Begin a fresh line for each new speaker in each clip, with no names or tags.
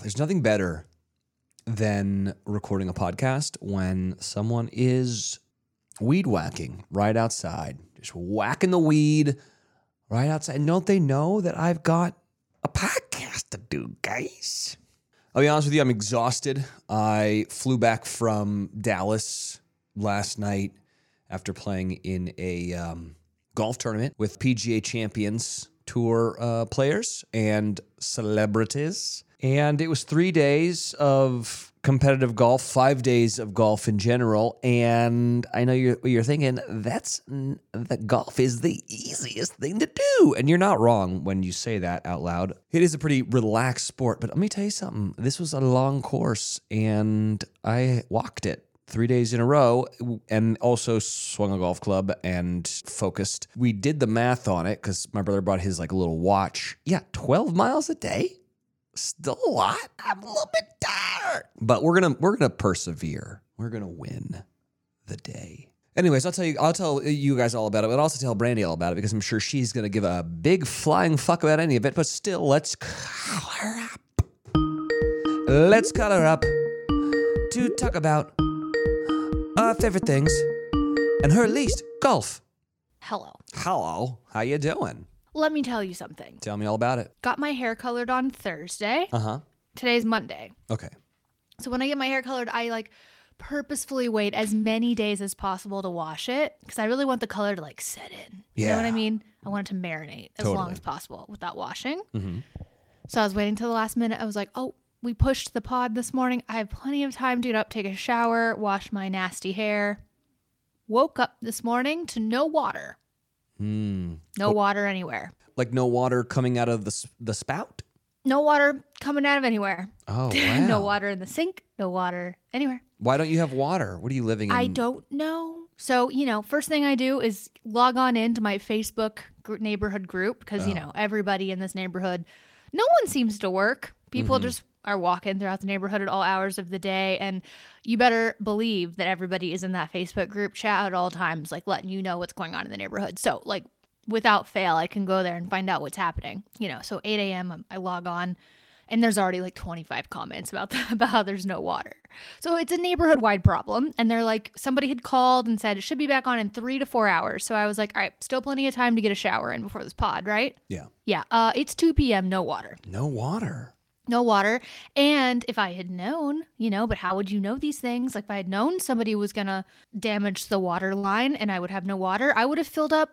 there's nothing better than recording a podcast when someone is weed whacking right outside, just whacking the weed right outside. And don't they know that I've got a podcast to do, guys? I'll be honest with you, I'm exhausted. I flew back from Dallas last night after playing in a um, golf tournament with PGA Champions Tour uh, players and celebrities. And it was three days of competitive golf, five days of golf in general. And I know you're you're thinking that's that golf is the easiest thing to do, and you're not wrong when you say that out loud. It is a pretty relaxed sport, but let me tell you something. This was a long course, and I walked it three days in a row and also swung a golf club and focused. We did the math on it because my brother brought his like little watch. Yeah, 12 miles a day? Still a lot. I'm a little bit tired. But we're gonna we're gonna persevere. We're gonna win the day. Anyways, I'll tell you I'll tell you guys all about it, but I'll also tell Brandi all about it because I'm sure she's gonna give a big flying fuck about any of it. But still, let's call her up. Let's call her up to talk about our favorite things and her least golf.
Hello.
Hello, how you doing?
Let me tell you something.
Tell me all about it.
Got my hair colored on Thursday.
Uh huh.
Today's Monday.
Okay.
So when I get my hair colored, I like purposefully wait as many days as possible to wash it because I really want the color to like set in. You know what I mean? I want it to marinate as long as possible without washing.
Mm-hmm.
So I was waiting till the last minute. I was like, oh, we pushed the pod this morning. I have plenty of time to get up, take a shower, wash my nasty hair. Woke up this morning to no water.
Hmm.
No water anywhere.
Like no water coming out of the the spout.
No water coming out of anywhere.
Oh wow.
no water in the sink. No water anywhere.
Why don't you have water? What are you living in?
I don't know. So, you know, first thing I do is log on into my Facebook neighborhood group because, you
Oh.
know, everybody in this neighborhood, no one seems to work. People
Mhm.
just are walking throughout the neighborhood at all hours of the day. And you better believe that everybody is in that Facebook group chat at all times, like letting you know what's going on in the neighborhood. So, like, without fail, I can go there and find out what's happening. You know, so 8 a.m., um, I log on and there's already like 25 comments about the, about how there's no water. So it's a neighborhood wide problem. And they're like, somebody had called and said it should be back on in three to four hours. So I was like, all right, still plenty of time to get a shower in before this pod, right?
Yeah.
Yeah. Uh, it's 2 p.m., no water.
No water.
No water. And if I had known, you know, but how would you know these things? Like if I had known somebody was going to damage the water line and I would have no water, I would have filled up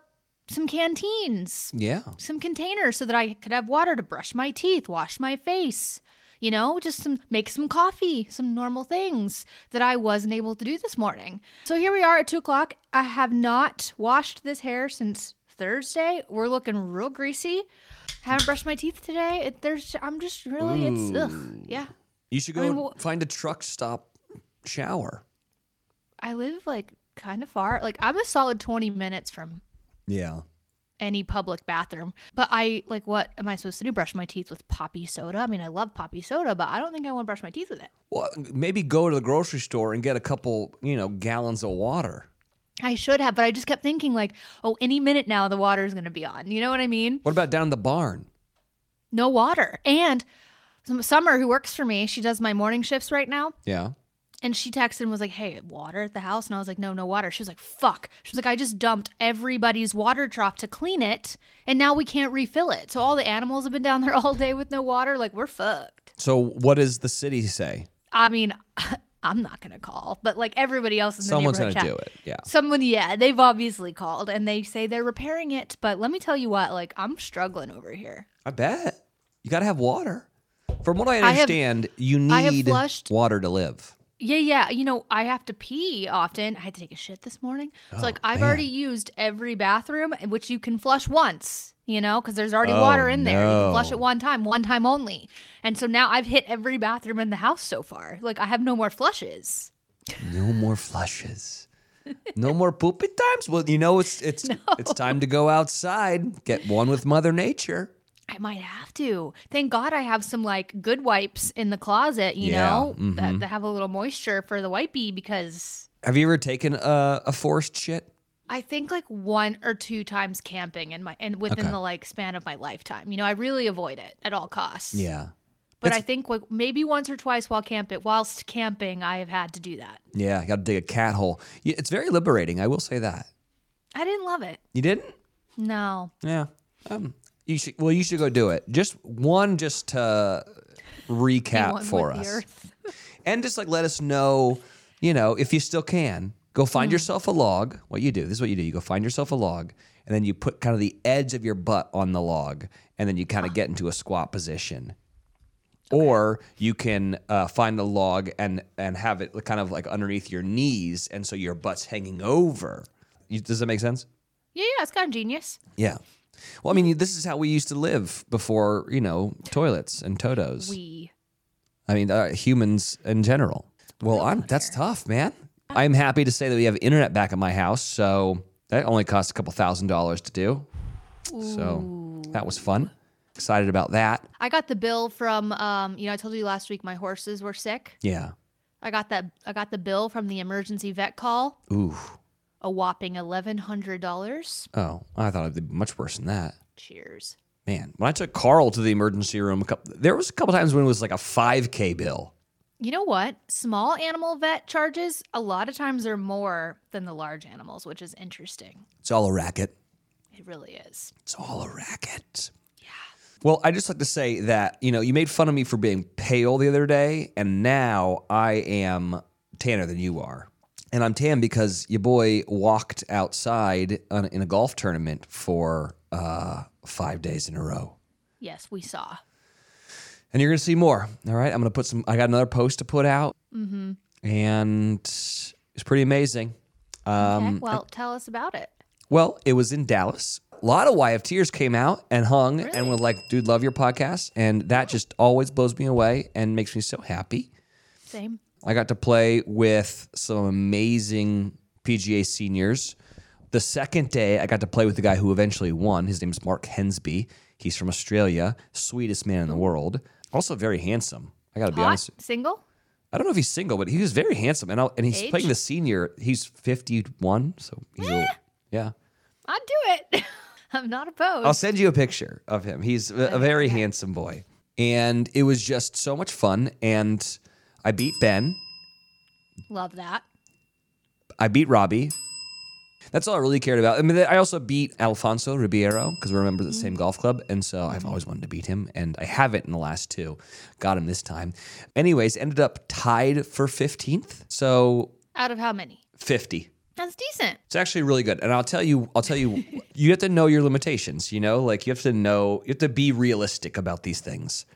some canteens
Yeah.
some containers so that I could have water to brush my teeth, wash my face, you know, just some make some coffee, some normal things that I wasn't able to do this morning. So here we are at two o'clock. I have not washed this hair since Thursday. We're looking real greasy. Haven't brushed my teeth today. It, there's I'm just really it's ugh. Yeah.
You should go
I mean, wh-
find a truck stop shower.
I live like kind of far. Like I'm a solid 20 minutes from
Yeah.
any public bathroom. But I like what am I supposed to do? Brush my teeth with Poppi soda? I mean, I love Poppi soda, but I don't think I want to brush my teeth with it.
Well, maybe go to the grocery store and get a couple, you know, gallons of water.
I should have, but I just kept thinking like, oh, any minute now the water is going to be on. You know what I mean?
What about down the barn?
No water. And Summer, who works for me, she does my morning shifts right now.
Yeah.
And she texted and was like, hey, water at the house? And I was like, no, no water. She was like, fuck. She was like, I just dumped everybody's water trough to clean it. And now we can't refill it. So all the animals have been down there all day with no water. Like, we're fucked.
So what does the city say?
I mean, I'm not gonna call, but like everybody else in the
Someone's gonna
chat,
do it. Yeah.
Someone, yeah, they've obviously called and they say they're repairing it. But let me tell you what, like I'm struggling over here.
I bet. You got to have water. From what I
I have-
understand, you need
flushed-
water to live.
Yeah, yeah. You know, I have to pee often. I had to take a shit this morning. So
Oh,
like I've
man.
already used every bathroom, which you can flush once. You know, because there's already
Oh,
water in there. You can flush it one time, one time only. And so now I've hit every bathroom in the house so far. Like I have no more flushes.
No more flushes. No more poopy times. Well, you know it's it's it's time to go outside. Get one with Mother Nature.
I might have to. Thank God I have some like good wipes in the closet, you
Yeah,
know,
mhm.
that, that have a little moisture for the wipey because
Have you ever taken a, a forced shit?
I think like one or two times camping in my and within
Okay.
the like span of my lifetime. You know, I really avoid it at all costs.
Yeah.
But I think like maybe once or twice while camping, whilst camping, I have had to do that.
Yeah, got to dig a cat hole. It's very liberating. I will say that.
I didn't love it.
You didn't?
No.
Yeah. Um, you should. Well, you should go do it. Just one, just to recap for us, and just like let us know. You know, if you still can, go find yourself a log. What you do? This is what you do. You go find yourself a log, and then you put kind of the edge of your butt on the log, and then you kind of get into a squat position. Or you can uh, find a log and and have it kind of like underneath your knees, and so your butt's hanging over. You, does that make sense?
Yeah, yeah, it's kind of genius.
Yeah. Well, I mean, this is how we used to live before, you know, toilets and totos.
We.
I mean, uh, humans in general. Well, I'm that's tough, man. I'm happy to say that we have internet back at my house, so that only cost a couple thousand dollars to do. So that was fun. Excited about that.
I got the bill from um, you know, I told you last week my horses were sick.
Yeah.
I got that I got the bill from the emergency vet call,
Ooh.
a whopping eleven hundred dollars.
Oh, I thought it'd be much worse than that.
Cheers.
Man, when I took Carl to the emergency room, a couple, there was a couple times when it was like a 5K bill.
You know what? Small animal vet charges a lot of times are more than the large animals, which is interesting.
It's all a racket.
It really is.
It's all a racket. Yeah. Well, I just like to say that, you know, you made fun of me for being pale the other day, and now I am tanner than you are. And I'm tan because your boy walked outside on, in a golf tournament for uh, five days in a row.
Yes, we saw.
And you're going to see more. All right. I'm going to put some, I got another post to put out. Mm-hmm. And it's pretty amazing. Um,
Okay, well, tell us about it.
Well, it was in Dallas. A lot of YFTers came out and hung and
Really?
were like, dude, love your podcast. And that just always blows me away and makes me so happy.
Same.
I got to play with some amazing PGA seniors. The second day, I got to play with the guy who eventually won. His name's Mark Hensby. He's from Australia, sweetest man in the world. Also very handsome. I got to be
Hot?
honest.
Single?
I don't know if he's single, but he was very handsome. And, I'll, and he's
Age?
playing the senior. He's 51. So he's a little, eh. yeah.
I'd do it. I'm not opposed.
I'll send you a picture of him. He's a, a very handsome boy. And it was just so much fun. And I beat Ben.
Love that.
I beat Robbie. That's all I really cared about. I mean, I also beat Alfonso Ribeiro because we're members of the same mm. golf club. And so I've mm-hmm. always wanted to beat him. And I haven't in the last two. Got him this time. Anyways, ended up tied for 15th. So
Out of how many?
50.
That's decent.
It's actually really good. And I'll tell you, I'll tell you, you have to know your limitations, you know? Like you have to know, you have to be realistic about these things.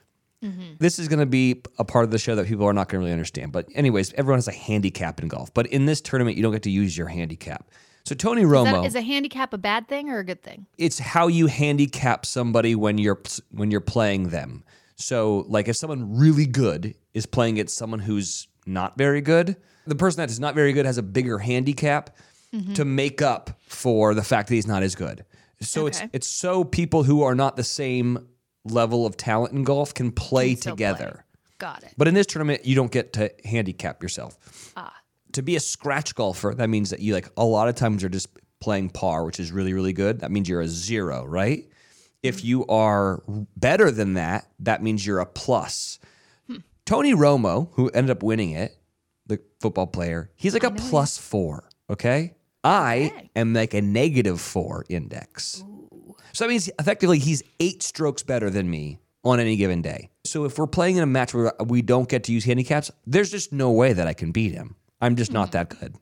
Mm-hmm. This is going to be a part of the show that people are not going to really understand. But, anyways, everyone has a handicap in golf. But in this tournament, you don't get to use your handicap. So, Tony
Is,
Romo,
that, is a handicap a bad thing or a good thing?
it's how you handicap somebody when you're when you're playing them. So, like if someone really good is playing against someone who's not very good, the person that is not very good has a bigger handicap to make up for the fact that he's not as good. So it's
Okay.
it's so people who are not the same level of talent in golf can play
Can still play.
together.
Got it.
But in this tournament, you don't get to handicap yourself.
Ah.
To be a scratch golfer, that means that you like a lot of times you're just playing par, which is really, really good. That means you're a zero, right? If you are better than that, that means you're a plus. Tony Romo, who ended up winning it, the football player, he's like a plus four, okay? I
Okay.
am like a negative four index. So that means effectively he's eight strokes better than me on any given day. So if we're playing in a match where we don't get to use handicaps, there's just no way that I can beat him. I'm just not that good.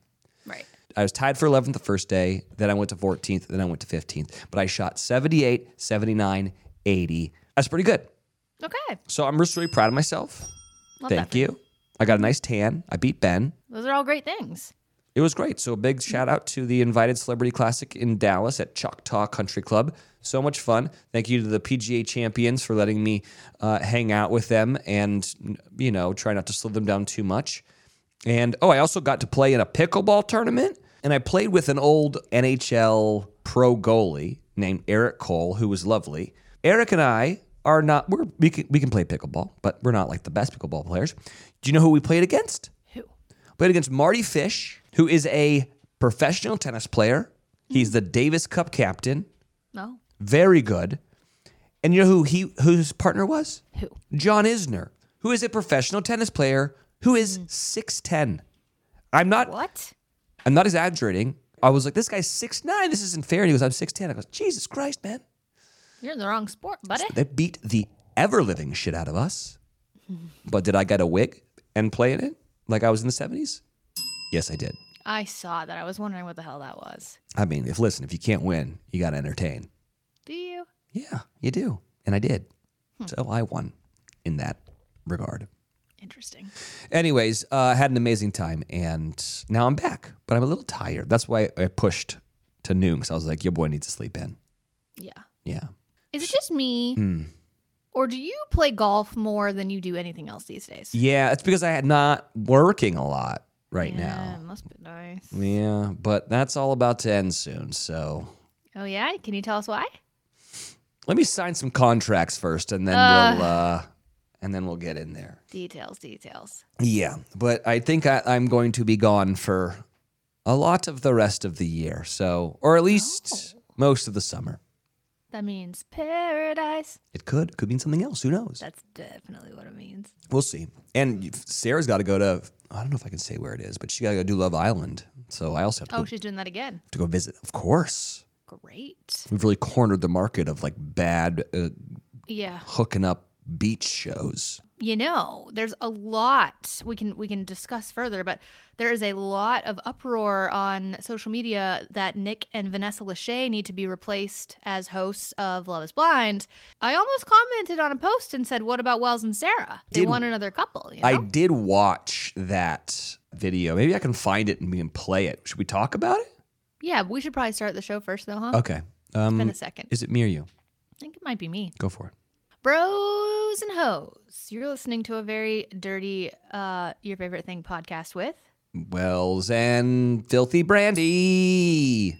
Right.
I was tied for 11th the first day, then I went to 14th, then I went to 15th. But I shot 78, 79, 80. That's pretty good.
Okay.
So I'm just really proud of myself.
Love
Thank
that.
you. I got a nice tan. I beat Ben.
Those are all great things.
It was great. So a big shout out to the Invited Celebrity Classic in Dallas at Choctaw Country Club. So much fun. Thank you to the PGA champions for letting me uh, hang out with them and you know try not to slow them down too much. And oh, I also got to play in a pickleball tournament, and I played with an old NHL pro goalie named Eric Cole, who was lovely. Eric and I are not we're we can, we can play pickleball, but we're not like the best pickleball players. Do you know who we played against?
Who?
Played against Mardy Fish, who is a professional tennis player. He's the Davis Cup captain,
No.
very good. And you know who he who his partner was?
Who?
John Isner, who is a professional tennis player who is mm. 6'10. I'm not
What?
I'm not exaggerating. I was like, this guy's 6'9. This isn't fair. And he goes, I'm 6'10. I go, Jesus Christ, man.
You're in the wrong sport, buddy.
They beat the ever living shit out of us. But did I get a wig and play in it like I was in the 70s? Yes, I did.
I saw that. I was wondering what the hell that was.
I mean, if listen, if you can't win, you got to entertain.
Do you?
Yeah, you do. And I did. Hmm. So I won in that regard.
Interesting.
Anyways, uh, I had an amazing time and now I'm back, but I'm a little tired. That's why I pushed to noon because I was like, your boy needs to sleep in.
Yeah.
Yeah.
Is it just me? Or do you play golf more than you do anything else these days?
Yeah, it's because I had not working a lot right
Yeah,
now.
it must be nice.
Yeah, but that's all about to end soon. So
Oh yeah? Can you tell us why?
let me sign some contracts first, and then
Uh.
we'll uh, and then we'll get in there.
Details, details.
Yeah, but I think I, I'm going to be gone for a lot of the rest of the year. So, or at least most of the summer.
That means paradise.
It could could mean something else. Who knows?
That's definitely what it means.
We'll see. And Sarah's got to go to. I don't know if I can say where it is, but she got to go do Love Island. So I also have to,
Oh,
go,
she's doing that again.
to go visit. Of course,
Great.
we've really cornered the market of like bad uh,
Yeah.
hooking up beach shows.
you know there's a lot we can we can discuss further but there is a lot of uproar on social media that nick and vanessa lachey need to be replaced as hosts of love is blind i almost commented on a post and said what about wells and sarah they
Did-
want another couple you know?
I did watch that video. Maybe I can find it and we can play it. Should we talk about it?
yeah we should probably start the show first though huh
Okay. Um,
been a second
is it me or you?
i think it might be me
Go for it.
Bros and hoes you're listening to a very dirty uh your favorite thing podcast with
Wells and Filthy
Brandi.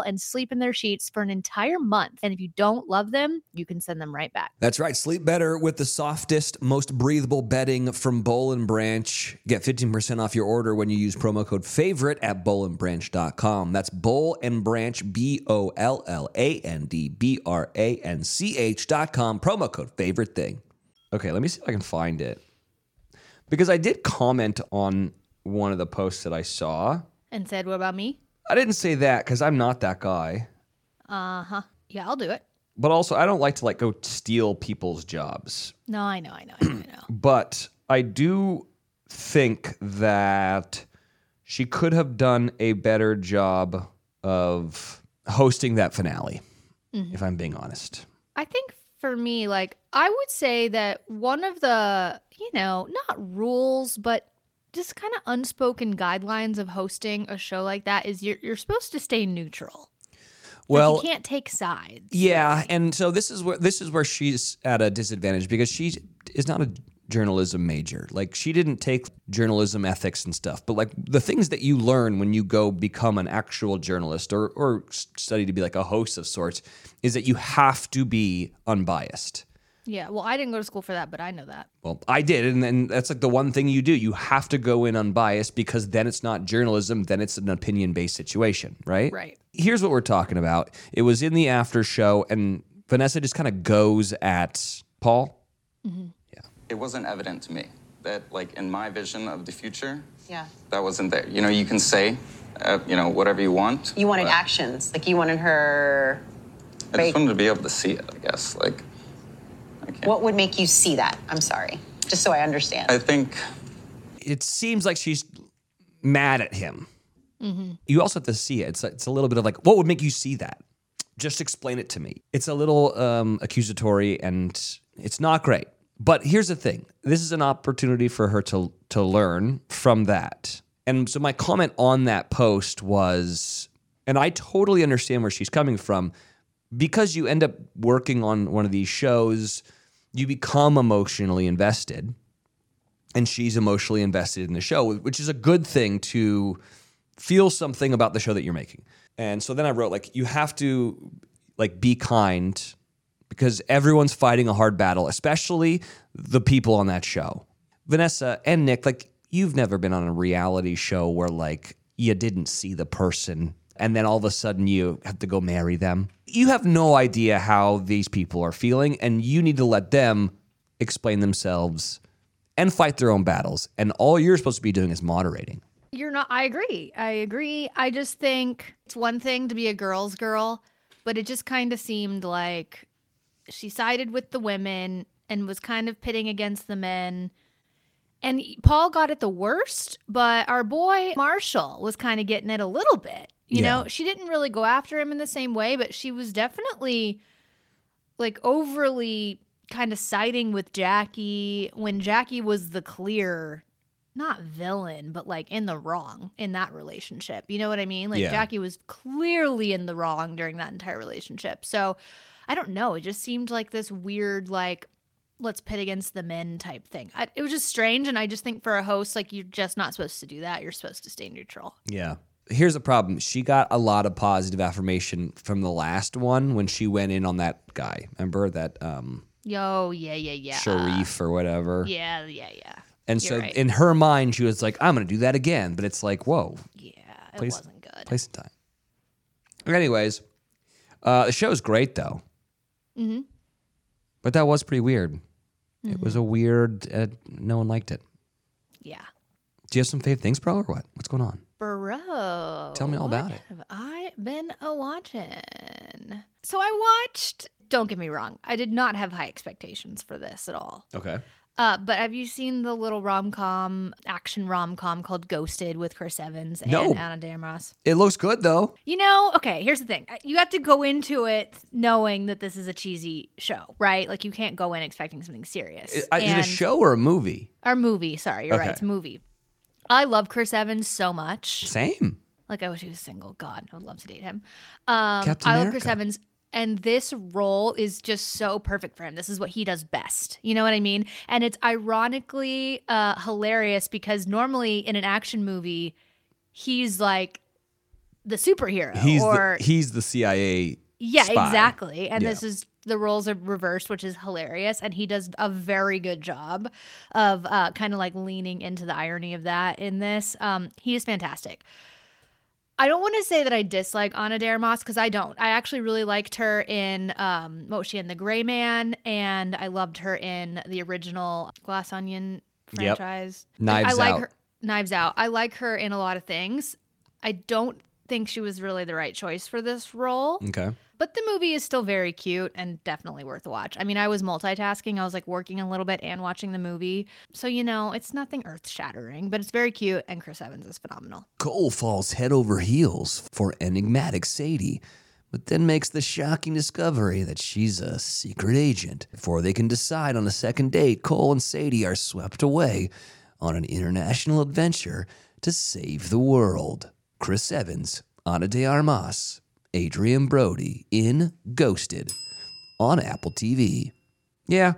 and sleep in their sheets for an entire month. And if you don't love them, you can send them right back.
That's right. Sleep better with the softest, most breathable bedding from Bowl and Branch. Get 15% off your order when you use promo code favorite at bowlandbranch.com. That's Bowl and Branch, B O L L A N D B R A N C H.com. Promo code favorite thing. Okay, let me see if I can find it. Because I did comment on one of the posts that I saw.
And said, What about me?
I didn't say that because I'm not that guy.
Uh huh. Yeah, I'll do it.
But also, I don't like to like go steal people's jobs.
No, I know, I know, I know, I know.
but I do think that she could have done a better job of hosting that finale, if I'm being honest.
I think for me, like, I would say that one of the, you know, not rules, but just kind of unspoken guidelines of hosting a show like that is you're, you're supposed to stay neutral. Like,
Well,
you can't take sides.
yeah, and so this is where this is where she's at a disadvantage because she is not a journalism major. Like she didn't take journalism ethics and stuff, but like the things that you learn when you go become an actual journalist or or study to be like a host of sorts is that you have to be unbiased.
Yeah, well, I didn't go to school for that, but I know that.
Well, I did, and then that's like the one thing you do. You have to go in unbiased because then it's not journalism, then it's an opinion based situation, right?
Right.
Here's what we're talking about. It was in the after show, and Vanessa just kind of goes at Paul. Mm-hmm. Yeah.
It wasn't evident to me that like in my vision of the future
Yeah.
that wasn't there you know you can say uh, you know whatever you want
You wanted
but
actions. Like you wanted her.
i just wanted to be able to see it i guess like I can't.
What would make you see that? I'm sorry. Just so I understand.
i think
it seems like she's mad at him. You also have to see it. It's it's a little bit of like, what would make you see that? Just explain it to me. It's a little um, accusatory and it's not great. But here's the thing: this is an opportunity for her to to learn from that. And so my comment on that post was, and I totally understand where she's coming from, because you end up working on one of these shows, you become emotionally invested and she's emotionally invested in the show, which is a good thing to feel something about the show that you're making. And so then I wrote like you have to like be kind because everyone's fighting a hard battle, especially the people on that show. Vanessa and Nick, like you've never been on a reality show where like you didn't see the person and then all of a sudden you have to go marry them. You have no idea how these people are feeling and you need to let them explain themselves and fight their own battles. And all you're supposed to be doing is moderating.
You're not. I agree. I agree. I just think it's one thing to be a girl's girl, but it just kind of seemed like she sided with the women and was kind of pitting against the men. And Paul got it the worst, but our boy Marshall was kind of getting it a little bit. You
Yeah.
know, she didn't really go after him in the same way, but she was definitely like overly kind of siding with Jackie when Jackie was the clear not villain, but like in the wrong in that relationship. You know what I mean? Like
Yeah.
Jackie was clearly in the wrong during that entire relationship. So I don't know. It just seemed like this weird, like, let's pit against the men type thing. I, it was just strange. And I just think for a host, like, you're just not supposed to do that. You're supposed to stay neutral.
Yeah. Here's the problem. She got a lot of positive affirmation from the last one when she went in on that guy. Remember that um
Yo, yeah, yeah, yeah.
Sharif or whatever.
Yeah, yeah, yeah.
And
You're
so
right.
in her mind, she was like, I'm going to do that again. But it's like, whoa,
Yeah, it
Place-
wasn't good.
place and time. Anyways, uh, the show's great though.
Mm-hmm.
But that was pretty weird. It
Mm-hmm.
was a weird, uh, no one liked it.
Yeah.
Do you have some favorite things, bro, or what? What's going on?
Bro.
Tell me all about it.
Have I been a watching? So I watched. Don't get me wrong. I did not have high expectations for this at all.
Okay.
Uh, but have you seen the little rom com, action rom com called Ghosted with Chris Evans and
No.
Ana de Armas?
It looks good though.
You know, okay, here's the thing. You have to go into it knowing that this is a cheesy show, right? Like you can't go in expecting something serious.
Is it a show or a movie?
Or movie, sorry, you're right. It's a movie. I love Chris Evans so much.
Same.
Like I wish he was single. God, I would love to date him. Um,
Captain
I love Chris Evans, and this role is just so perfect for him. This is what he does best. You know what I mean? And it's ironically uh, hilarious because normally in an action movie, he's like the superhero,
He's
or
the, he's the CIA.
yeah,
spy.
exactly. And
Yeah.
this is the roles are reversed, which is hilarious. And he does a very good job of uh, kind of like leaning into the irony of that in this. Um, he is fantastic. I don't want to say that I dislike Ana de Armas because I don't. I actually really liked her in um, she in The Gray Man, and I loved her in the original Glass Onion
Yep.
franchise.
Knives
I like
Out.
her. Knives Out. I like her in a lot of things. I don't think she was really the right choice for this role.
Okay.
But the movie is still very cute and definitely worth a watch. I mean, I was multitasking. I was like working a little bit and watching the movie. So, you know, it's nothing earth shattering, but it's very cute. And Chris Evans is phenomenal.
Cole falls head over heels for enigmatic Sadie, but then makes the shocking discovery that she's a secret agent. Before they can decide on a second date, Cole and Sadie are swept away on an international adventure to save the world. Chris Evans, Ana de Armas, Adrien Brody in Ghosted on Apple TV. Yeah,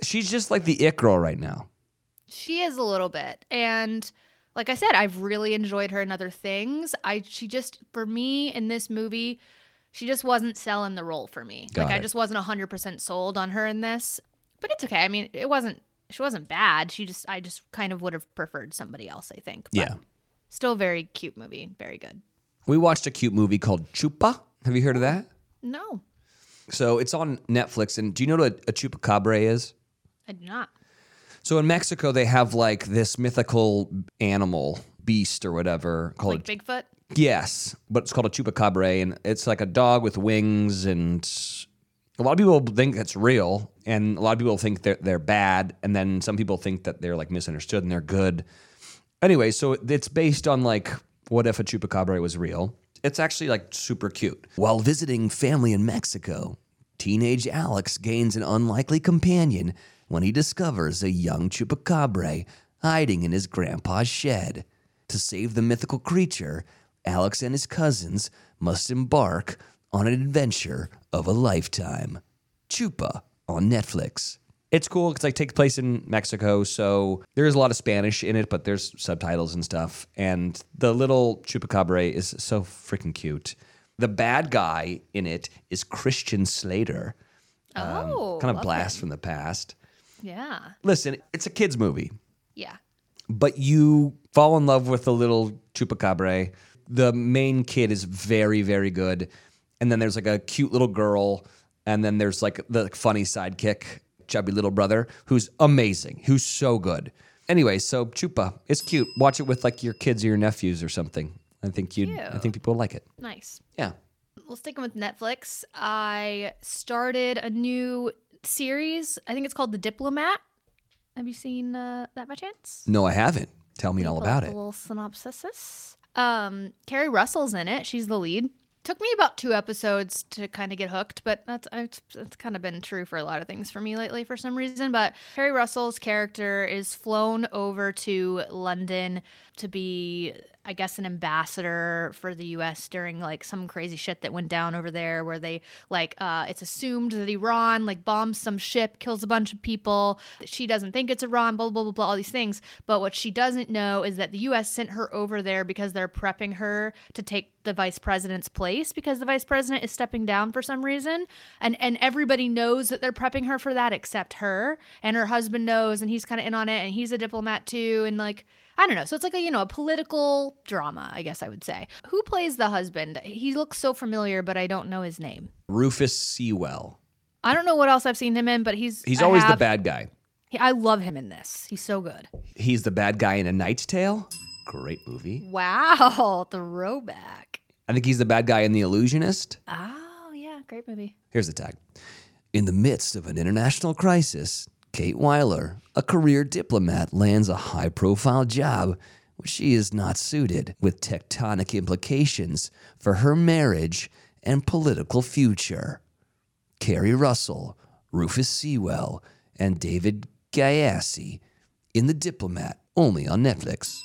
she's just like the it girl right now.
She is a little bit. And like I said, I've really enjoyed her in other things. I she just for me in this movie, she just wasn't selling the role for me.
Got
like I just wasn't 100% sold on her in this. But it's okay. I mean, it wasn't she wasn't bad. She just I just kind of would have preferred somebody else, I think. But
Yeah.
Still very cute movie. Very good.
We watched a cute movie called Chupa. Have you heard of that?
No,
So it's on Netflix. And do you know what a, chupacabra is?
I do not.
So in Mexico, they have like this mythical animal, beast or whatever called.
Like Bigfoot?
yes, but it's called a chupacabra, and it's like a dog with wings. And a lot of people think it's real, and a lot of people think they're they're bad, and then some people think that they're like misunderstood and they're good. Anyway, so it's based on like what if a chupacabra was real? It's actually like super cute. While visiting family in Mexico, teenage Alex gains an unlikely companion when he discovers a young chupacabra hiding in his grandpa's shed. To save the mythical creature, Alex and his cousins must embark on an adventure of a lifetime. Chupa on Netflix. It's cool because it takes place in Mexico, so there's a lot of Spanish in it, but there's subtitles and stuff. And the little chupacabra is so freaking cute. The bad guy in it is Christian Slater, um,
Oh,
kind of blast
him.
from the past.
Yeah.
Listen, it's a kids movie,
Yeah.
but you fall in love with the little chupacabra. The main kid is very, very good. And then there's like a cute little girl. And then there's like the funny sidekick, chubby little brother, who's amazing, who's so good. Anyway, so Chupa, it's cute. Watch it with like your kids or your nephews or something. I think you'd I think people will like it.
Nice.
Yeah.
Well, sticking with Netflix, I started a new series. I think it's called The Diplomat. Have you seen uh, that by chance?
No, I haven't. Tell me all about it.
A little synopsis. Um, Keri Russell's in it. She's the lead. Took me about two episodes to kind of get hooked, but that's it's kind of been true for a lot of things for me lately for some reason. But Keri Russell's character is flown over to London to be, I guess, an ambassador for the U.S. during like some crazy shit that went down over there, where they like uh, it's assumed that Iran like bombs some ship, kills a bunch of people. She doesn't think it's Iran, blah blah blah blah, all these things. But what she doesn't know is that the U.S. sent her over there because they're prepping her to take the vice president's place because the vice president is stepping down for some reason, and and everybody knows that they're prepping her for that except her, and her husband knows, and he's kind of in on it, and he's a diplomat too, and like. I don't know. So it's like a, you know, a political drama, I guess I would say. Who plays the husband? He looks so familiar, but I don't know his name.
Rufus Sewell.
I don't know what else I've seen him in, but he's
He's
I
always the bad guy.
he- I love him in this. He's so good.
He's the bad guy in A Knight's Tale. Great movie.
Wow, throwback.
I think he's the bad guy in The Illusionist.
Oh yeah, great movie.
Here's the tag. In the midst of an international crisis, Kate Wyler, a career diplomat, lands a high profile job where she is not suited, with tectonic implications for her marriage and political future. Keri Russell, Rufus Sewell, and David Gyasi in The Diplomat, only on Netflix.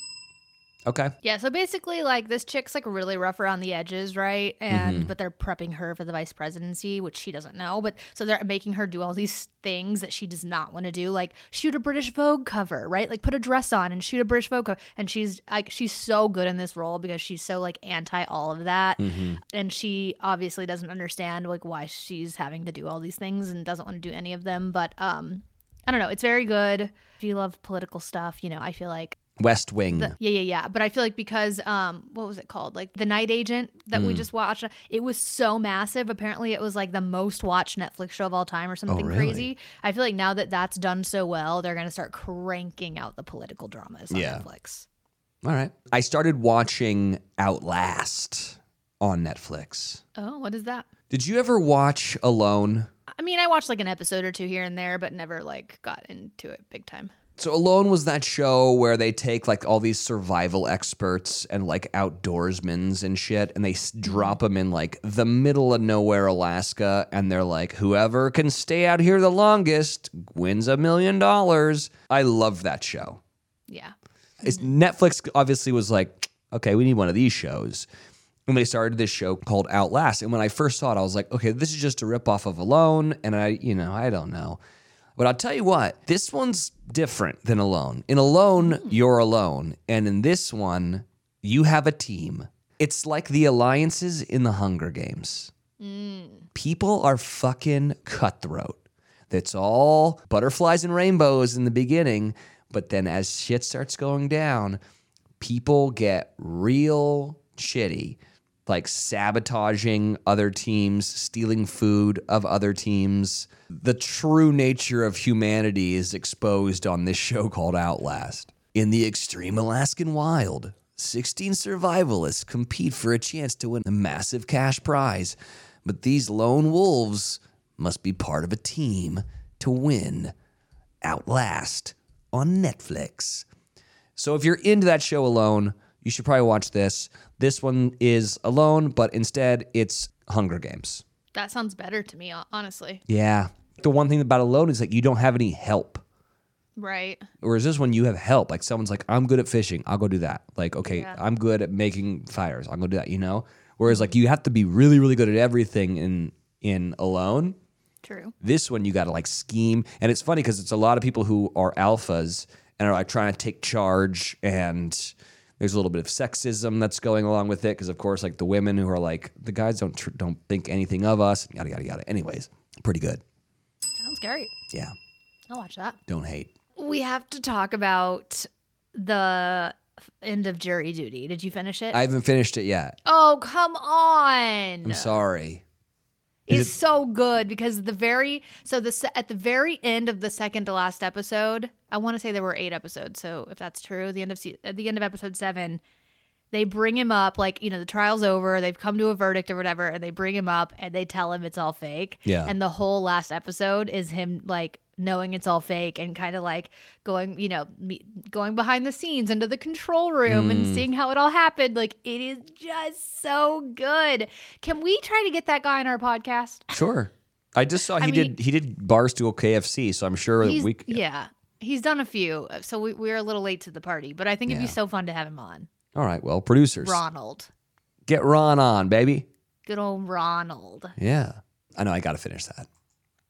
Okay.
Yeah, so basically, like this chick's like really rough around the edges, right? And
Mm-hmm.
but they're prepping her for the vice presidency, which she doesn't know. But so they're making her do all these things that she does not want to do, like shoot a British Vogue cover, right? Like put a dress on and shoot a British Vogue cover. And she's like, she's so good in this role because she's so like anti all of that,
Mm-hmm.
and she obviously doesn't understand like why she's having to do all these things and doesn't want to do any of them. But um, I don't know. It's very good. If you love political stuff, you know, I feel like
West Wing.
the- yeah, yeah, yeah. But I feel like because um, what was it called? Like the Night Agent that we
Mm.
just watched. It was so massive. Apparently, it was like the most watched Netflix show of all time or something
Oh, really?
crazy. I feel like now that that's done so well, they're gonna start cranking out the political dramas on
Yeah.
Netflix.
All right. I started watching Outlast on Netflix.
Oh, what is that?
Did you ever watch Alone?
I mean, I watched like an episode or two here and there, but never like got into it big time.
So Alone was that show where they take like all these survival experts and like outdoorsmen and shit and they s- mm-hmm. drop them in like the middle of nowhere Alaska and they're like whoever can stay out here the longest wins a million dollars. I love that show.
Yeah.
It's Netflix obviously was like, okay, we need one of these shows. And they started this show called Outlast. And when I first saw it, I was like, okay, this is just a ripoff of Alone. And I, you know, I don't know. But I'll tell you what, this one's different than Alone. In Alone, hmm. you're alone. And in this one, you have a team. It's like the alliances in the Hunger Games. Hmm. People are fucking cutthroat. That's all butterflies and rainbows in the beginning. But then as shit starts going down, people get real shitty, like sabotaging other teams, stealing food of other teams. The true nature of humanity is exposed on this show called Outlast. In the extreme Alaskan wild, 16 survivalists compete for a chance to win a massive cash prize, but these lone wolves must be part of a team to win. Outlast on Netflix. So if you're into that show alone, you should probably watch this. This one is alone, but instead it's Hunger Games.
That sounds better to me, honestly.
Yeah. The one thing about alone is that you don't have any help.
Right.
Whereas this one, you have help. Like someone's like, I'm good at fishing. I'll go do that. Like, okay,
Yeah.
I'm good at making fires. I'll go do that, you know? Whereas like you have to be really, really good at everything in in alone.
True.
This one you got to like scheme, and it's funny because it's a lot of people who are alphas and are like trying to take charge, and there's a little bit of sexism that's going along with it because of course like the women who are like the guys don't tr- don't think anything of us, yada yada yada. Anyways, pretty good.
Sounds great.
Yeah,
I'll watch that.
don't hate.
We have to talk about the end of jury duty. Did you finish it?
I haven't finished it yet.
oh, come on.
I'm sorry.
It's so good because the very so the at the very end of the second to last episode, I want to say there were eight episodes. So if that's true, the end of se- at the end of episode seven, they bring him up like you know the trial's over, they've come to a verdict or whatever, and they bring him up and they tell him it's all fake.
Yeah.
and the whole last episode is him like knowing it's all fake and kind of like going you know me- going behind the scenes into the control room and mm. seeing how it all happened. Like it is just so good. Can we try to get that guy on our podcast?
Sure. I just saw he
I mean-
did he did Barstool KFC, so I'm sure
He's,
we.
yeah, he's done a few, so we, we're a little late to the party. But I think it'd be so fun to have him on.
All right, well, producers,
Ronald,
get Ron on, baby.
good old Ronald.
Yeah, I know. I got to finish that.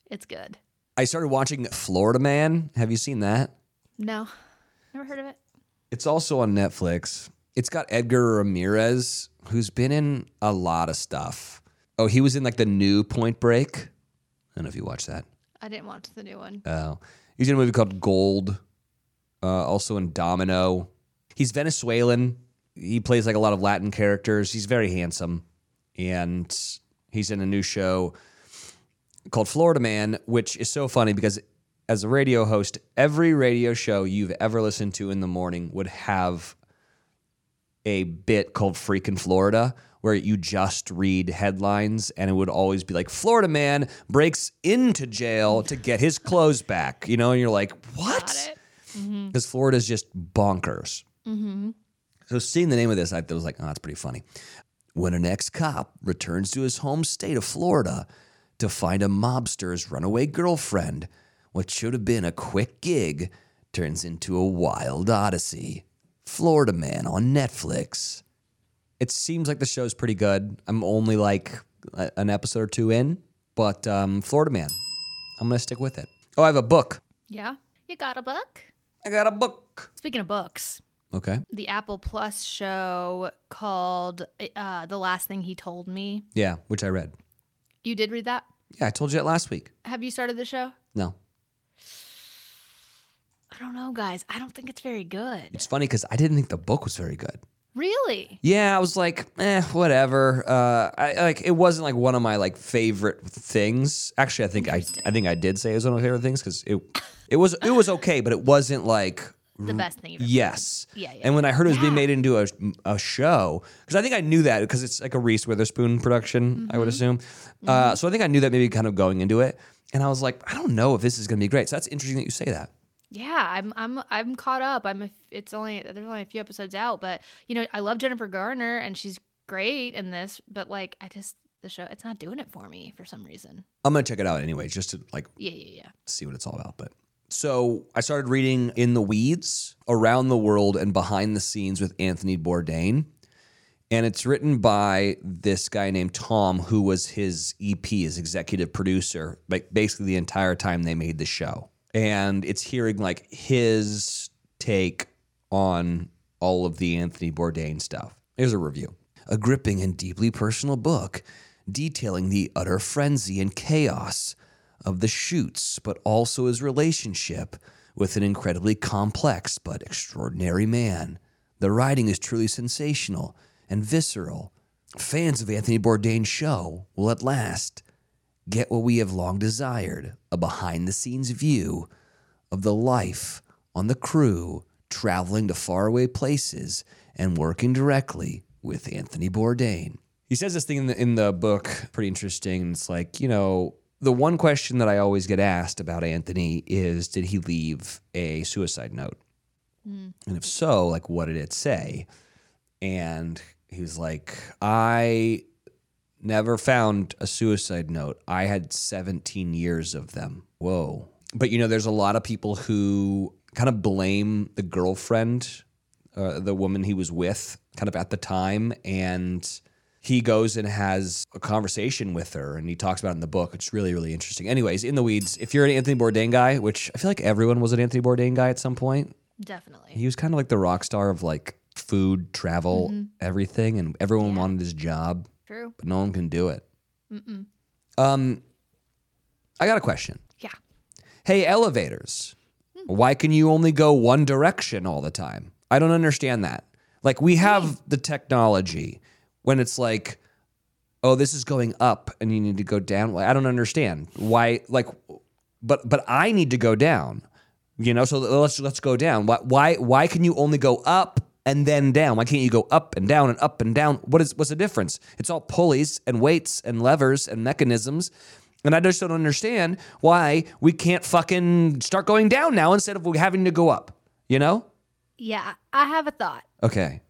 It's good.
I started watching Florida Man. Have you seen that?
No, never heard of it.
It's also on Netflix. It's got Edgar Ramirez, who's been in a lot of stuff. Oh, he was in like the new Point Break. I don't know if you watched that.
I didn't watch the new one.
Oh, he's in a movie called Gold. Uh, also in Domino. He's Venezuelan. He plays like a lot of Latin characters. He's very handsome, and he's in a new show called Florida Man, which is so funny because as a radio host, every radio show you've ever listened to in the morning would have a bit called Freakin' Florida where you just read headlines and it would always be like Florida man breaks into jail to get his clothes back, you know, and you're like, what?
It. Mm-hmm.
Because Florida's just bonkers. Mm-hmm. So seeing the name of this, I was like, oh, that's pretty funny. When an ex cop returns to his home state of Florida to find a mobster's runaway girlfriend, what should have been a quick gig turns into a wild odyssey. Florida Man on Netflix. It seems like the show's pretty good. I'm only like a- an episode or two in, but um, Florida Man, I'm gonna stick with it. Oh, I have a book.
Yeah, you got a book.
I got a book.
Speaking of books,
Okay.
the Apple Plus show called uh, "The Last Thing He Told Me."
Yeah, which I read.
You did read that?
Yeah, I told you that last week.
Have you started the show?
No.
I don't know, guys. I don't think it's very good.
It's funny because I didn't think the book was very good.
Really?
Yeah, I was like, eh, whatever. Uh, I like it wasn't like one of my like favorite things. Actually, I think I I think I did say it was one of my favorite things because it it was it was okay, but it wasn't like
The mm, best thing you've ever
yes.
Yeah, yeah,
And when I heard it was being made into a a show, because I think I knew that because it's like a Reese Witherspoon production, I would mm-hmm. assume. Uh, mm-hmm. so I think I knew that maybe kind of going into it, and I was like, I don't know if this is going to be great. So that's interesting that you say that.
Yeah, I'm I'm I'm caught up. I'm a, it's only there's only a few episodes out, but you know, I love Jennifer Garner and she's great in this, but like I just the show it's not doing it for me for some reason.
I'm gonna check it out anyway, just to like
Yeah, yeah, yeah.
see what it's all about. But so I started reading In the Weeds, Around the World and Behind the Scenes with Anthony Bourdain. And it's written by this guy named Tom, who was his EP, his executive producer, like basically the entire time they made the show. And it's hearing like his take on all of the Anthony Bourdain stuff. Here's a review. A gripping and deeply personal book detailing the utter frenzy and chaos of the shoots, but also his relationship with an incredibly complex but extraordinary man. The writing is truly sensational and visceral. Fans of Anthony Bourdain's show will at last get what we have long desired a behind the scenes view of the life on the crew traveling to faraway places and working directly with Anthony Bourdain. He says this thing in the, in the book, pretty interesting. It's like, you know, the one question that I always get asked about Anthony is did he leave a suicide note? And if so, like, what did it say? And he was like, I never found a suicide note. I had 17 years of them. Whoa. But you know, there's a lot of people who kind of blame the girlfriend, uh, the woman he was with, kind of at the time. And he goes and has a conversation with her and he talks about it in the book. It's really, really interesting. Anyways, in the weeds, if you're an Anthony Bourdain guy, which I feel like everyone was an Anthony Bourdain guy at some point,
Definitely.
he was kind of like the rock star of like food, travel, everything, and everyone wanted his job,
True.
but no one can do it. Um, I got a question.
Yeah.
Hey, elevators, why can you only go one direction all the time? I don't understand that. Like we have the technology when it's like, oh, this is going up and you need to go down. I don't understand why. Like, but but I need to go down. You know, so let's let's go down. Why why why can you only go up and then down? Why can't you go up and down and up and down? What is what's the difference? It's all pulleys and weights and levers and mechanisms. And I just don't understand why we can't fucking start going down now instead of having to go up. You know?
Yeah. I have a thought.
Okay.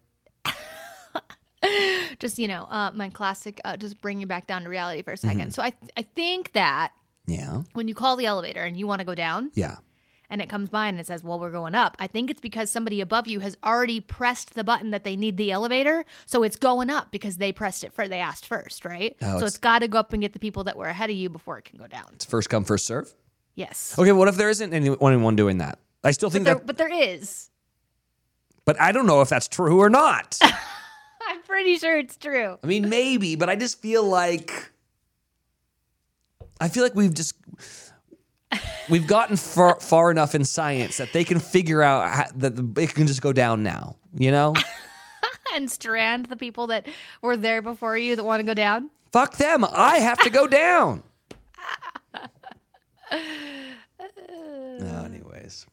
Just, you know, uh, my classic, uh, just bring you back down to reality for a 2nd
Mm-hmm.
So I, I think that
Yeah.
when you call the elevator and you want to go down
Yeah.
and it comes by and it says, well, we're going up, I think it's because somebody above you has already pressed the button that they need the elevator. So it's going up because they pressed it for, they asked first, right?
Oh,
so
it's-
it's got to go up and get the people that were ahead of you before it can go down.
It's first come, first serve.
Yes.
Okay, what if there isn't anyone doing that? I still
But
think
there,
that,
but there is.
but I don't know if that's true or not.
I'm pretty sure it's true.
I mean, maybe, but I just feel like I feel like we've just we've gotten far, far enough in science that they can figure out how, that the, it can just go down now. You know,
And strand the people that were there before you that want to go down.
fuck them. I have to go down. Anyways,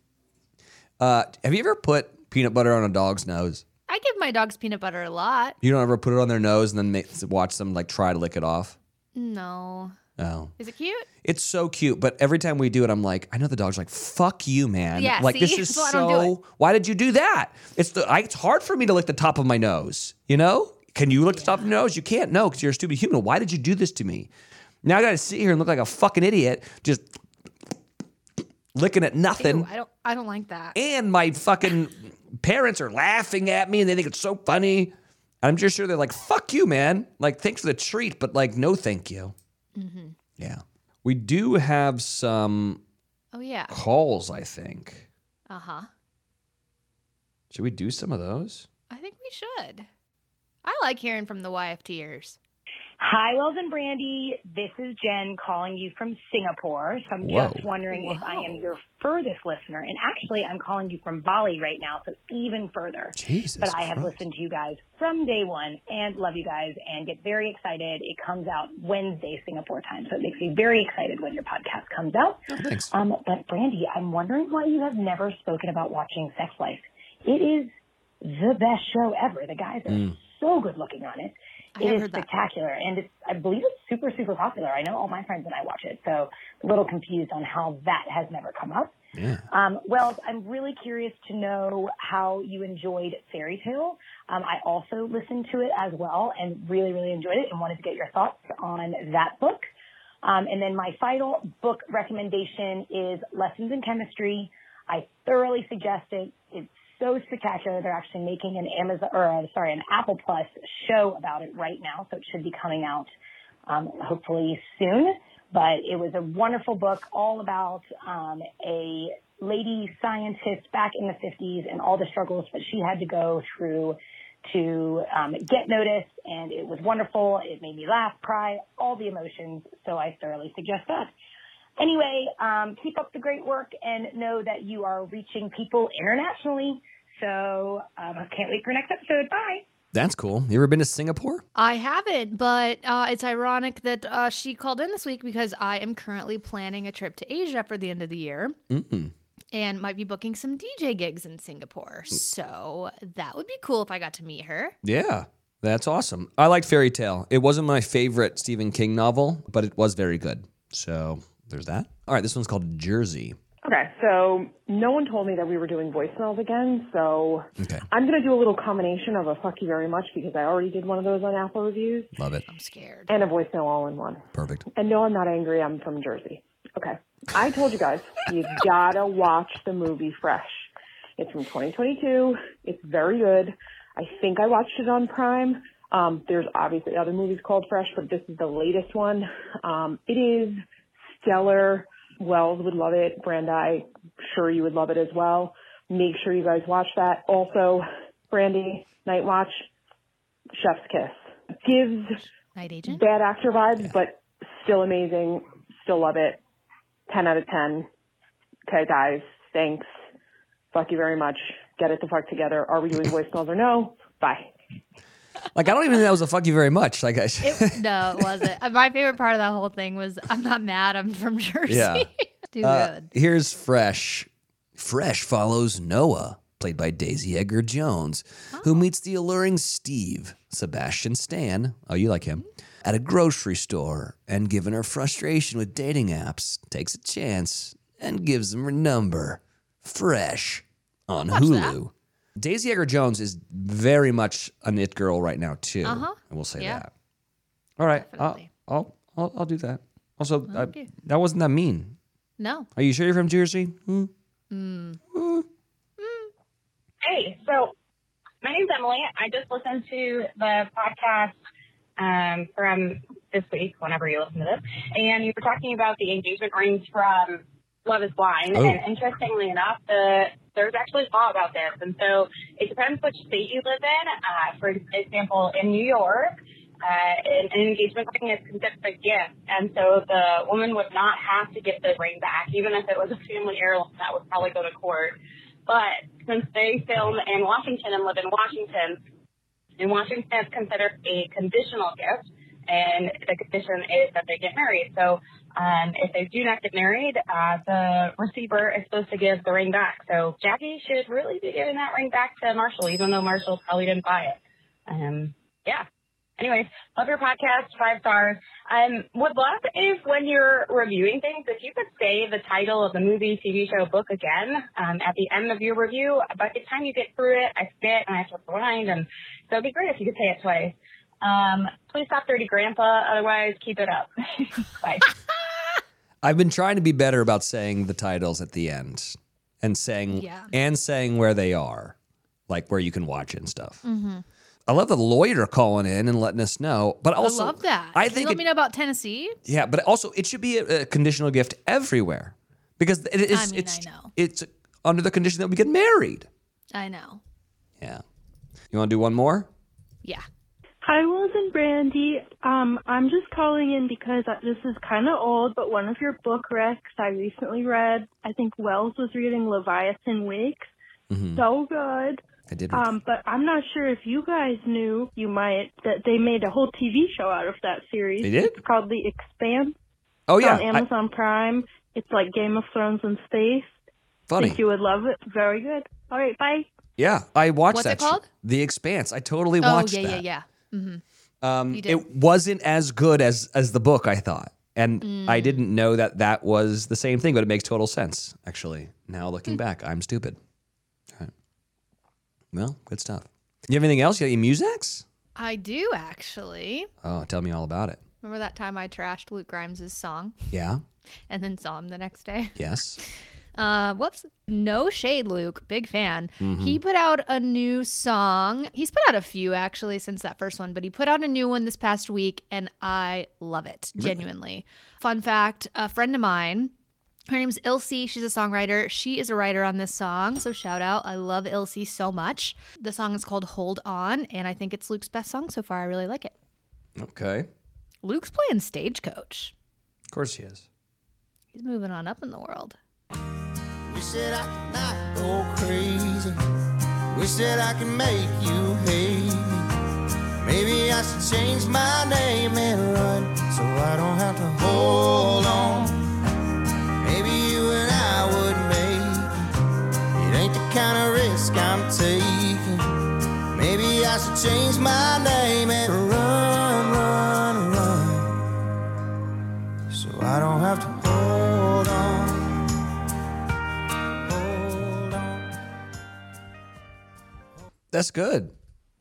uh, have you ever put peanut butter on a dog's nose?
I give my dogs peanut butter a lot.
You don't ever put it on their nose and then make, watch them like try to lick it off.
No.
Oh.
Is it cute?
It's so cute, but every time we do it, I'm like, I know the dog's like, "Fuck you, man!"
Yeah,
like this
see?
is
So I don't do
so. Why did you do that? It's the. I, it's hard for me to lick the top of my nose. You know? Can you lick the top of your nose? You can't. No, because you're a stupid human. Why did you do this to me? Now I got to sit here and look like a fucking idiot, just licking at nothing.
Ew, I don't I don't like that.
and my fucking parents are laughing at me and they think it's so funny. I'm just sure they're like, fuck you, man. Like, thanks for the treat, but like, no thank you.
Mm-hmm.
Yeah. We do have some
Oh yeah.
calls, I think.
Uh-huh.
Should we do some of those?
I think we should. I like hearing from the YFTers.
Hi, Wells and Brandi. This is Jen calling you from Singapore. So I'm
Whoa.
just wondering if I am your furthest listener. And actually, I'm calling you from Bali right now, so even further.
Jesus.
But I have
Christ.
listened to you guys from day one and love you guys and get very excited. It comes out Wednesday, Singapore time. So it makes me very excited when your podcast comes out.
Oh, thanks.
Um, but Brandi, I'm wondering why you have never spoken about watching Sex Life. It is the best show ever. The guys are so good looking on it.
I
It
have that.
spectacular, and it's I believe it's super super popular. I know all my friends and I watch it, so a little confused on how that has never come up.
Yeah.
Um, Wells, I'm really curious to know how you enjoyed Fairy Tale. Um, I also listened to it as well and really, really enjoyed it and wanted to get your thoughts on that book. Um, and then my final book recommendation is Lessons in Chemistry. I thoroughly suggest it. It's so spectacular. They're actually making an Amazon or uh, sorry, an Apple Plus show about it right now, so it should be coming out um, hopefully soon. But it was a wonderful book all about um, a lady scientist back in the 50s and all the struggles that she had to go through to um, get noticed. And it was wonderful. It made me laugh, cry, all the emotions. So I thoroughly suggest that. Anyway, um, keep up the great work and know that you are reaching people internationally. So um, I can't wait for next episode. Bye.
That's cool. You ever been to Singapore?
I haven't, but uh, it's ironic that uh, she called in this week because I am currently planning a trip to Asia for the end of the year
Mm-mm.
and might be booking some DJ gigs in
Mm.
Singapore. So that would be cool if I got to meet her.
Yeah. That's awesome. I liked Fairy Tale. It wasn't my favorite Stephen King novel, but it was very good. So there's that. All right, this one's called Jersey.
Okay, so no one told me that we were doing voicemails again, so
Okay.
I'm going to do a little combination of a fuck you very much because I already did one of those on Apple Reviews
Love it.
I'm scared.
and a voicemail all in one.
Perfect.
And no, I'm not angry. I'm from Jersey. Okay. I told you guys, you gotta watch the movie Fresh. It's from 2022. It's very good. I think I watched it on Prime. Um, there's obviously other movies called Fresh, but this is the latest one. Um, it is stellar. Wells would love it. Brandi, sure you would love it as well. Make sure you guys watch that. Also, Brandi, Night Watch, Chef's Kiss. Gives
Night agent.
bad actor vibes, but still amazing. Still love it. 10 out of 10. Okay, guys. Thanks. Fuck you very much. Get it the fuck together. Are we doing voicemails or no? Bye.
Like I don't even think that was a fuck you very much. Like I
It, no, it wasn't. Uh, My favorite part of that whole thing was I'm not mad. I'm from Jersey.
Yeah.
Too
Uh,
good.
here's Fresh. Fresh follows Noah, played by Daisy Edgar Jones, who meets the alluring Steve, Sebastian Stan, oh, you like him, at a grocery store and, given her frustration with dating apps, takes a chance and gives him her number. Fresh on Hulu. Daisy Edgar Jones is very much an it girl right now, too.
Uh-huh.
I will say
Yeah.
that. All right. I'll, I'll, I'll, I'll do that. Also, I,
Okay.
that wasn't that mean.
No.
Are you sure you're from Jersey? Hmm?
Hey, so my name's Emily. I just listened to the podcast um, from this week, whenever you listen to this, and you were talking about the engagement rings from Love is Blind.
Oh.
And interestingly enough, the there's actually law about this, and so it depends which state you live in. Uh, for example, in New York. Uh, an, an engagement ring is considered a gift, and so the woman would not have to give the ring back, even if it was a family heirloom that would probably go to court. But since they film in Washington and live in Washington, in Washington it's considered a conditional gift, and the condition is that they get married. So um, if they do not get married, uh, the receiver is supposed to give the ring back. So Jackie should really be giving that ring back to Marshall, even though Marshall probably didn't buy it. Um, yeah. Anyways, love your podcast, five stars. Um, would love if when you're reviewing things, if you could say the title of the movie, TV show, book again um, at the end of your review. By the time you get through it, I forget and I have to rewind, and so it'd be great if you could say it twice. Um, please stop dirty grandpa, otherwise keep it up. Bye.
I've been trying to be better about saying the titles at the end and saying
Yeah.
and saying where they are, like where you can watch it and stuff. Mm-hmm. I love the lawyer calling in and letting us know, but also
I love that.
I think
let
it-
me know about Tennessee.
yeah, but also it should be a, a conditional gift everywhere because it is
I mean,
it's
I know.
it's under the condition that we get married.
I know.
Yeah, you want to do one more?
Yeah.
Hi, Wells and Brandi. Um, I'm just calling in because uh, this is kind of old, but one of your book recs I recently read. I think Wells was reading Leviathan Wakes.
Mhm.
So good.
I did. read
Um, but I'm not sure if you guys knew. You might that they made a whole TV show out of that series.
They did?
It's called The Expanse.
oh
It's
yeah,
on
I-
Amazon Prime. It's like Game of Thrones in space.
funny.
Think you would love it. Very good. All right, bye.
Yeah, I watched
What's
that.
it
show.
called?
The Expanse. I totally watched.
Oh
watched
yeah, yeah,
that.
yeah. Hmm
Um, it wasn't as good as as the book I thought, and I
Mm.
didn't know that that was the same thing. But it makes total sense, actually. Now looking back, I'm stupid. Right. Well, good stuff. You have anything else? You got any musics?
I do actually.
Oh, tell me all about it.
Remember that time I trashed Luke Grimes' song
Yeah.
and then saw him the next day?
Yes.
Uh, whoops. No shade, Luke. Big fan.
Mm-hmm.
He put out a new song. He's put out a few actually since that first one, but he put out a new one this past week, and I love it genuinely. Fun fact: a friend of mine. Her name's Ilsey. She's a songwriter. She is a writer on this song. So shout out. I love Ilsey so much. The song is called Hold On, and I think it's Luke's best song so far. I really like it.
Okay.
Luke's playing Stagecoach.
Of course he is.
He's moving on up in the world.
Wish that I could not go crazy. Wish that I could make you hate me. Maybe I should change my name and run so I don't have to hold on. Maybe you and I would make it. It ain't the kind of risk I'm taking. Maybe I should change my name and run, run, run. So I don't have to
That's good.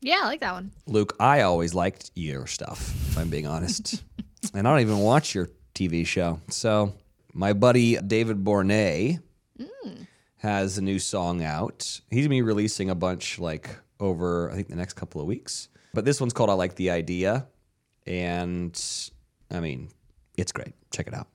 Yeah, I like that one.
Luke, I always liked your stuff, if I'm being honest. and I don't even watch your TV show. So, my buddy David Bournay mm. has a new song out. He's going to be releasing a bunch like over, I think, the next couple of weeks. But this one's called I Like the Idea. And I mean, it's great. Check it out.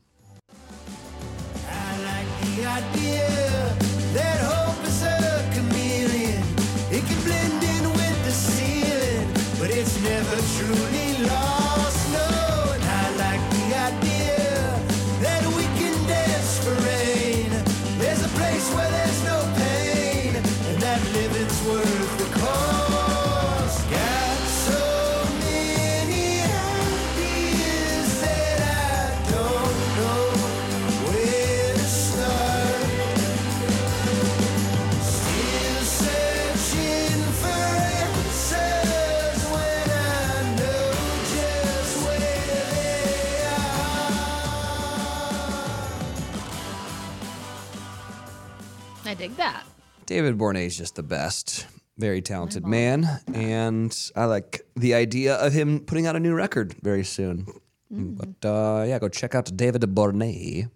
Dig that.
David Bournay is just the best. Very talented man. And I like the idea of him putting out a new record very soon. But uh, yeah, go check out David Bournay.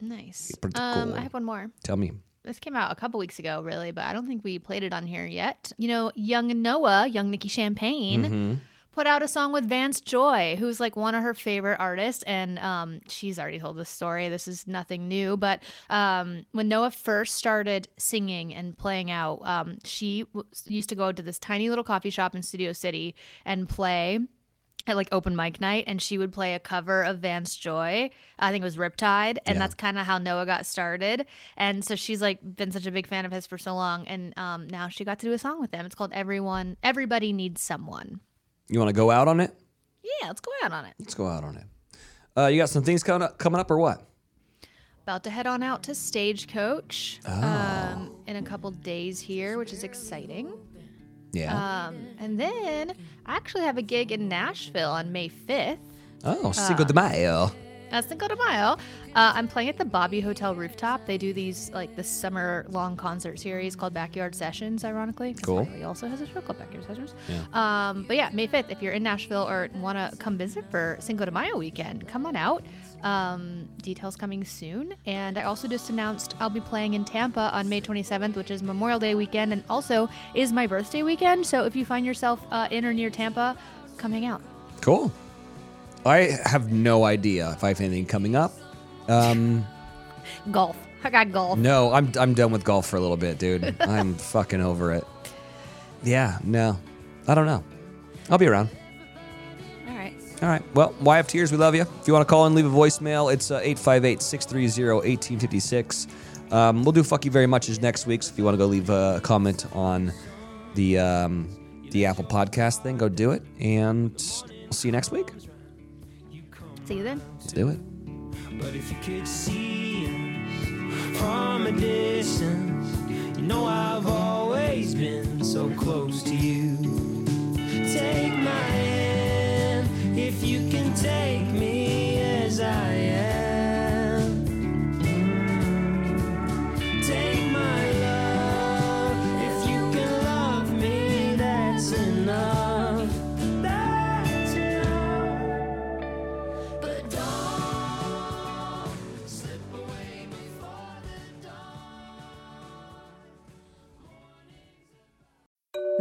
Nice.
pretty
Um,
cool.
I have one more.
Tell me.
This came out a couple weeks ago, really, but I don't think we played it on here yet. You know, young Noah, young Nikki Champagne,
Mm-hmm.
Put out a song with Vance Joy, who's like one of her favorite artists. And um, she's already told this story. This is nothing new. But um, when Noah first started singing and playing out, um, she w- used to go to this tiny little coffee shop in Studio City and play at like open mic night and she would play a cover of Vance Joy. I think it was Riptide. And
Yeah.
that's kind of how Noah got started. And so she's like been such a big fan of his for so long. And um, now she got to do a song with him. It's called Everyone Everybody Needs Someone.
You want to go out on it?
Yeah, let's go out on it.
Let's go out on it. Uh, you got some things coming up, coming up or what?
About to head on out to Stagecoach
Oh.
um, in a couple days here, which is exciting.
Yeah.
Um, and then I actually have a gig in Nashville on May 5th.
oh, Cinco de Mayo.
That's Cinco de Mayo. Uh, I'm playing at the Bobby Hotel rooftop. They do these like the summer long concert series called Backyard Sessions, ironically.
Cool.
He also has a show called Backyard Sessions.
Yeah.
Um, but yeah, May 5th, if you're in Nashville or want to come visit for Cinco de Mayo weekend, come on out. Um, details coming soon. And I also just announced I'll be playing in Tampa on May 27th, which is Memorial Day weekend and also is my birthday weekend. So if you find yourself uh, in or near Tampa, come hang out.
Cool. I have no idea if I have anything coming up. Um,
Golf. I got golf.
no, I'm I'm done with golf for a little bit, dude. I'm fucking over it. Yeah, no, I don't know. I'll be around.
All right.
All right. Well, YFTers? We love you. If you want to call and leave a voicemail, it's uh, 858 630 1856. Um, we'll do fuck you very much as next week. So if you want to go leave a comment on the um, the Apple Podcast thing, go do it. And we'll see you next week.
See you then.
Let's do it.
But if you could see us from a distance, you know I've always been so close to you. Take my hand if you can take me as I am.